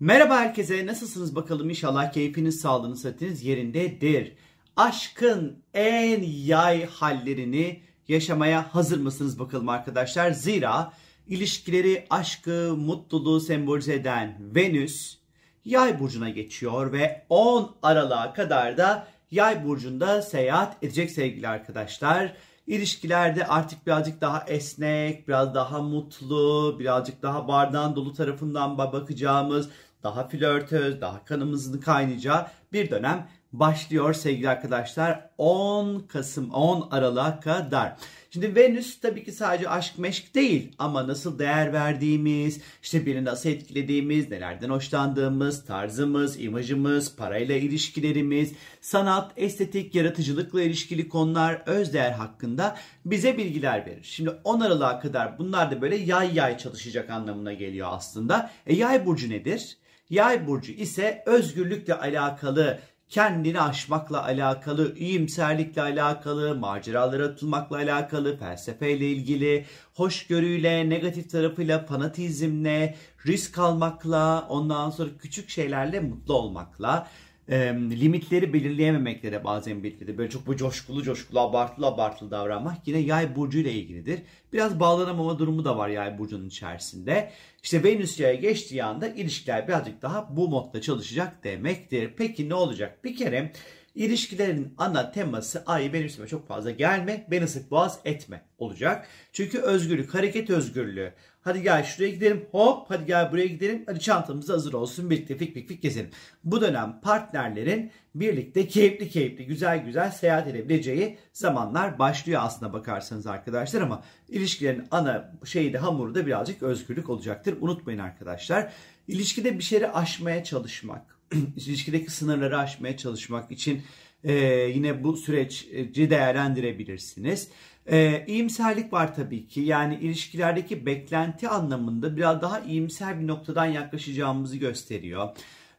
Merhaba herkese nasılsınız bakalım inşallah keyfiniz sağlığınız sıhhatiniz yerindedir. Aşkın en yay hallerini yaşamaya hazır mısınız bakalım arkadaşlar? Zira ilişkileri, aşkı, mutluluğu sembolize eden Venüs yay burcuna geçiyor ve 10 Aralık'a kadar da yay burcunda seyahat edecek sevgili arkadaşlar. İlişkilerde artık birazcık daha esnek, biraz daha mutlu, birazcık daha bardağın dolu tarafından bakacağımız, daha flörtöz, daha kanımızın kaynayacağı bir dönem başlıyor sevgili arkadaşlar 10 Kasım 10 Aralık'a kadar. Şimdi Venüs tabii ki sadece aşk meşk değil ama nasıl değer verdiğimiz, işte birini nasıl etkilediğimiz, nelerden hoşlandığımız, tarzımız, imajımız, parayla ilişkilerimiz, sanat, estetik, yaratıcılıkla ilişkili konular, öz değer hakkında bize bilgiler verir. Şimdi 10 Aralık'a kadar bunlar da böyle yay yay çalışacak anlamına geliyor aslında. E yay burcu nedir? Yay burcu ise özgürlükle alakalı, kendini aşmakla alakalı, iyimserlikle alakalı, maceralara atılmakla alakalı, felsefeyle ilgili, hoşgörüyle, negatif tarafıyla, fanatizmle, risk almakla, ondan sonra küçük şeylerle mutlu olmakla, e, limitleri belirleyememekle de bazen birlikte böyle çok bu coşkulu coşkulu abartılı abartılı davranmak yine yay burcu ile ilgilidir. Biraz bağlanamama durumu da var yay burcunun içerisinde. İşte Venüs yaya geçtiği anda ilişkiler birazcık daha bu modda çalışacak demektir. Peki ne olacak? Bir kere ilişkilerin ana teması ay benim üstüme çok fazla gelme, beni sık boğaz etme olacak. Çünkü özgürlük, hareket özgürlüğü. Hadi gel şuraya gidelim, hop hadi gel buraya gidelim. Hadi çantamız hazır olsun, birlikte fik fik fik gezelim. Bu dönem partnerlerin birlikte keyifli keyifli, güzel güzel seyahat edebileceği zamanlar başlıyor aslında bakarsanız arkadaşlar. Ama ilişkilerin ana şeyi de hamuru da birazcık özgürlük olacaktır. Unutmayın arkadaşlar. İlişkide bir şeyleri aşmaya çalışmak, ilişkideki sınırları aşmaya çalışmak için e, yine bu süreci değerlendirebilirsiniz. E, iyimserlik var tabii ki. Yani ilişkilerdeki beklenti anlamında biraz daha iyimser bir noktadan yaklaşacağımızı gösteriyor.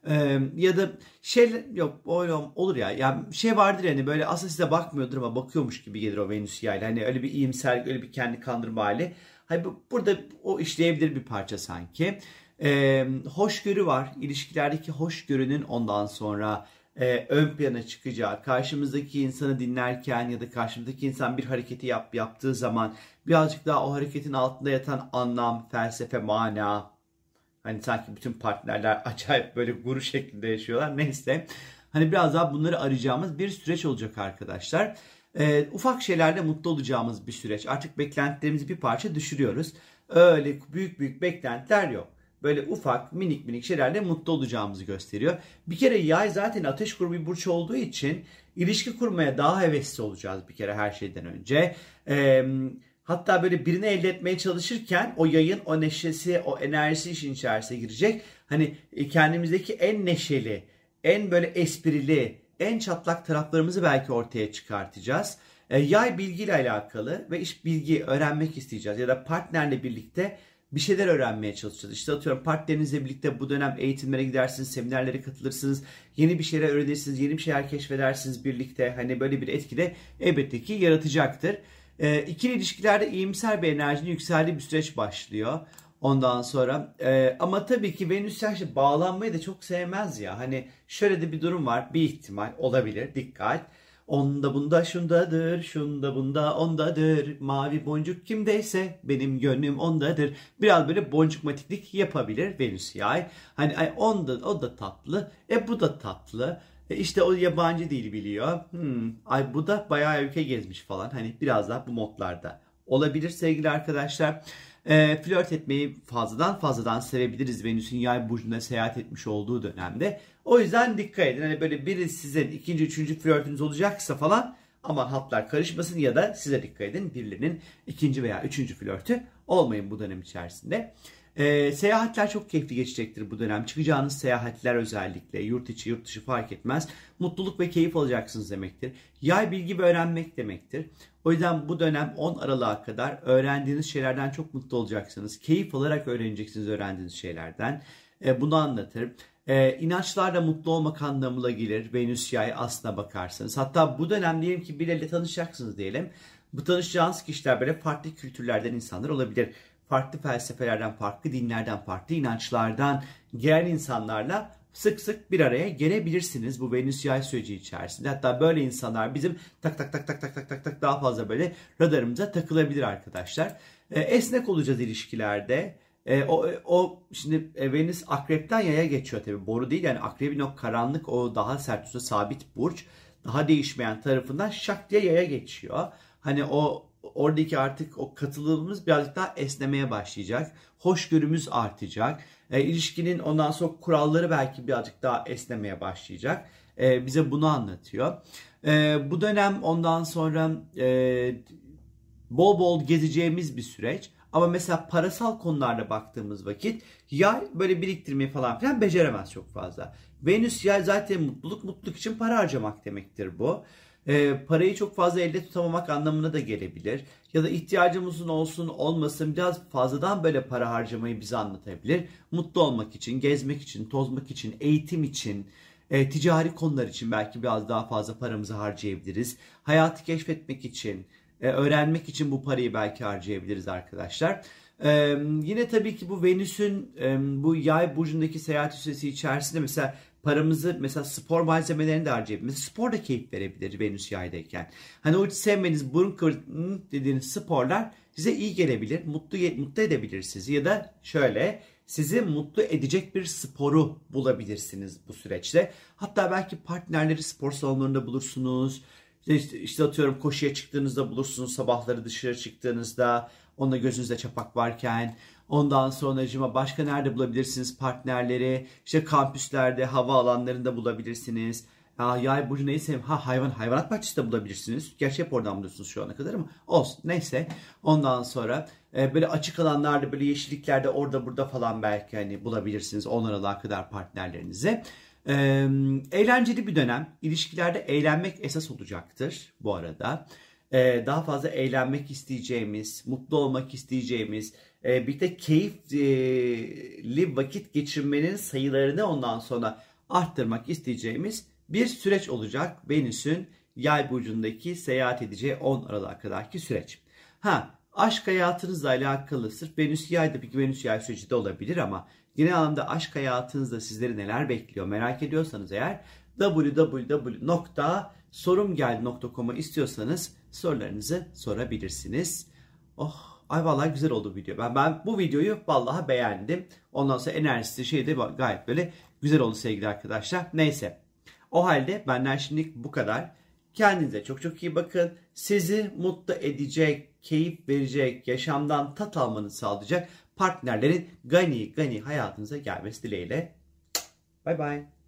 Ee, ya da şey yok öyle olur ya. Yani şey vardır yani böyle aslında size bakmıyordur ama bakıyormuş gibi gelir o Venüs yani. Hani öyle bir iyimser, öyle bir kendi kandırma hali. Hani burada o işleyebilir bir parça sanki. Ee, hoşgörü var. İlişkilerdeki hoşgörünün ondan sonra e, ön plana çıkacağı, karşımızdaki insanı dinlerken ya da karşımızdaki insan bir hareketi yap, yaptığı zaman birazcık daha o hareketin altında yatan anlam, felsefe, mana, hani sanki bütün partnerler acayip böyle guru şeklinde yaşıyorlar. Neyse. Hani biraz daha bunları arayacağımız bir süreç olacak arkadaşlar. E, ufak şeylerle mutlu olacağımız bir süreç. Artık beklentilerimizi bir parça düşürüyoruz. Öyle büyük büyük beklentiler yok böyle ufak minik minik şeylerle mutlu olacağımızı gösteriyor. Bir kere yay zaten ateş grubu bir burç olduğu için ilişki kurmaya daha hevesli olacağız bir kere her şeyden önce. Ee, hatta böyle birini elde etmeye çalışırken o yayın o neşesi o enerjisi işin içerisine girecek. Hani e, kendimizdeki en neşeli en böyle esprili en çatlak taraflarımızı belki ortaya çıkartacağız. Ee, yay bilgiyle alakalı ve iş bilgi öğrenmek isteyeceğiz ya da partnerle birlikte bir şeyler öğrenmeye çalışacağız. İşte atıyorum partnerinizle birlikte bu dönem eğitimlere gidersiniz, seminerlere katılırsınız, yeni bir şeyler öğrenirsiniz, yeni bir şeyler keşfedersiniz birlikte. Hani böyle bir etki de elbette ki yaratacaktır. E, ikili ilişkilerde iyimser bir enerjinin yükseldiği bir süreç başlıyor. Ondan sonra e, ama tabii ki Venüs yaşlı bağlanmayı da çok sevmez ya. Hani şöyle de bir durum var. Bir ihtimal olabilir. Dikkat. Onda bunda şundadır, şunda bunda ondadır. Mavi boncuk kimdeyse benim gönlüm ondadır. Biraz böyle boncuk matiklik yapabilir Venüs yay. Hani ay onda o da tatlı. E bu da tatlı. E işte o yabancı dil biliyor. Hmm, ay bu da bayağı ülke gezmiş falan. Hani biraz daha bu modlarda olabilir sevgili arkadaşlar. E, flört etmeyi fazladan fazladan sevebiliriz Venüs'ün yay burcunda seyahat etmiş olduğu dönemde. O yüzden dikkat edin. Hani böyle biri size ikinci, üçüncü flörtünüz olacaksa falan aman hatlar karışmasın ya da size dikkat edin. Birilerinin ikinci veya üçüncü flörtü olmayın bu dönem içerisinde. E, seyahatler çok keyifli geçecektir bu dönem. Çıkacağınız seyahatler özellikle yurt içi yurt dışı fark etmez. Mutluluk ve keyif alacaksınız demektir. Yay bilgi ve öğrenmek demektir. O yüzden bu dönem 10 Aralık'a kadar öğrendiğiniz şeylerden çok mutlu olacaksınız. Keyif alarak öğreneceksiniz öğrendiğiniz şeylerden. E, bunu anlatır. E, inançlarla mutlu olmak anlamına gelir. Venüs yay aslına bakarsanız. Hatta bu dönem diyelim ki biriyle tanışacaksınız diyelim. Bu tanışacağınız kişiler böyle farklı kültürlerden insanlar olabilir farklı felsefelerden, farklı dinlerden, farklı inançlardan gelen insanlarla sık sık bir araya gelebilirsiniz bu Venüs yay süreci içerisinde. Hatta böyle insanlar bizim tak tak tak tak tak tak tak tak daha fazla böyle radarımıza takılabilir arkadaşlar. E, esnek olacağız ilişkilerde. E, o, o şimdi e, Venüs akrepten yaya geçiyor tabii. Boru değil yani akrebin o karanlık o daha sert sabit burç daha değişmeyen tarafından şak diye yaya geçiyor. Hani o oradaki artık o katılımımız birazcık daha esnemeye başlayacak. Hoşgörümüz artacak. E, ilişkinin ondan sonra kuralları belki birazcık daha esnemeye başlayacak. E, bize bunu anlatıyor. E, bu dönem ondan sonra e, bol bol gezeceğimiz bir süreç. Ama mesela parasal konularda baktığımız vakit yay böyle biriktirmeyi falan filan beceremez çok fazla. Venüs yay zaten mutluluk mutluluk için para harcamak demektir bu. E, parayı çok fazla elde tutamamak anlamına da gelebilir. Ya da ihtiyacımızın olsun olmasın biraz fazladan böyle para harcamayı bize anlatabilir. Mutlu olmak için, gezmek için, tozmak için, eğitim için, e, ticari konular için belki biraz daha fazla paramızı harcayabiliriz. Hayatı keşfetmek için, e, öğrenmek için bu parayı belki harcayabiliriz arkadaşlar. Ee, yine tabii ki bu Venüs'ün e, bu yay burcundaki seyahat süresi içerisinde mesela paramızı mesela spor malzemelerini de harcayabiliriz. Mesela spor da keyif verebilir Venüs yaydayken. Hani o hiç sevmeniz burun kıvır dediğiniz sporlar size iyi gelebilir. Mutlu, mutlu edebilir sizi. Ya da şöyle sizi mutlu edecek bir sporu bulabilirsiniz bu süreçte. Hatta belki partnerleri spor salonlarında bulursunuz. İşte, işte atıyorum koşuya çıktığınızda bulursunuz sabahları dışarı çıktığınızda onda gözünüzde çapak varken ondan sonra cima başka nerede bulabilirsiniz partnerleri işte kampüslerde hava alanlarında bulabilirsiniz. Ya, yay burcu neyse ha hayvan hayvanat bahçesinde bulabilirsiniz. Gerçi hep oradan buluyorsunuz şu ana kadar ama olsun neyse. Ondan sonra e, böyle açık alanlarda böyle yeşilliklerde orada burada falan belki hani bulabilirsiniz onlara kadar partnerlerinizi. E, eğlenceli bir dönem. İlişkilerde eğlenmek esas olacaktır bu arada. E, daha fazla eğlenmek isteyeceğimiz, mutlu olmak isteyeceğimiz, e, bir de keyifli vakit geçirmenin sayılarını ondan sonra arttırmak isteyeceğimiz bir süreç olacak. Venüs'ün yay burcundaki seyahat edeceği 10 Aralık'a kadarki süreç. Ha aşk hayatınızla alakalı sırf Venüs yayda bir Venüs yay süreci de olabilir ama genel anlamda aşk hayatınızda sizleri neler bekliyor merak ediyorsanız eğer www.sorumgeldi.com'a istiyorsanız sorularınızı sorabilirsiniz. Oh ay vallahi güzel oldu video. Ben, ben bu videoyu vallahi beğendim. Ondan sonra enerjisi şey de gayet böyle güzel oldu sevgili arkadaşlar. Neyse. O halde benden şimdilik bu kadar. Kendinize çok çok iyi bakın. Sizi mutlu edecek, keyif verecek, yaşamdan tat almanızı sağlayacak partnerlerin gani gani hayatınıza gelmesi dileğiyle. Bye bye.